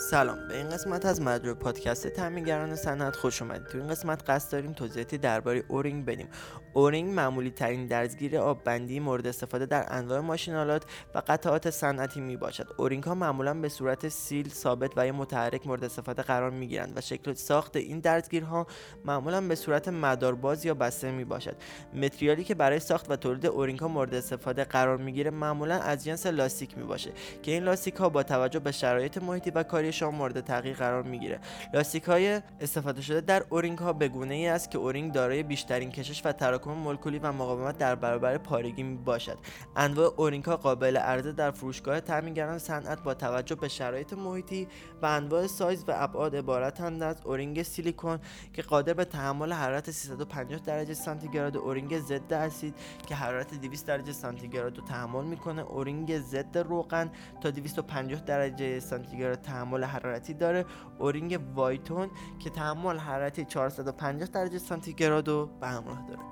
سلام. به این قسمت از مجموعه پادکست تعمیرگران صنعت خوش اومدید. تو این قسمت قصد داریم توضیحاتی درباره اورینگ بدیم. اورینگ معمولی ترین درزگیر آب بندی مورد استفاده در انواع ماشین آلات و قطعات صنعتی می باشد اورینگ ها معمولا به صورت سیل ثابت و یا متحرک مورد استفاده قرار می گیرند و شکل ساخت این درزگیرها معمولا به صورت مدار باز یا بسته می باشد متریالی که برای ساخت و تولید اورینگ ها مورد استفاده قرار می گیره معمولا از جنس لاستیک می باشه که این لاستیک ها با توجه به شرایط محیطی و کاری شما مورد تغییر قرار می‌گیره. لاستیک های استفاده شده در اورینگ ها به گونه ای است که اورینگ دارای بیشترین کشش و تراکم مولکولی و مقاومت در برابر پارگی می باشد انواع اورینگ ها قابل عرضه در فروشگاه تعمیرگران صنعت با توجه به شرایط محیطی و انواع سایز و ابعاد عبارتند از اورینگ سیلیکون که قادر به تحمل حرارت 350 درجه سانتیگراد اورینگ ضد اسید که حرارت 200 درجه سانتیگراد رو تحمل می‌کنه اورینگ ضد روغن تا 250 درجه سانتیگراد تحمل حرارتی داره. اورینگ وایتون که تحمل حرارتی 450 درجه سانتیگراد رو به همراه داره.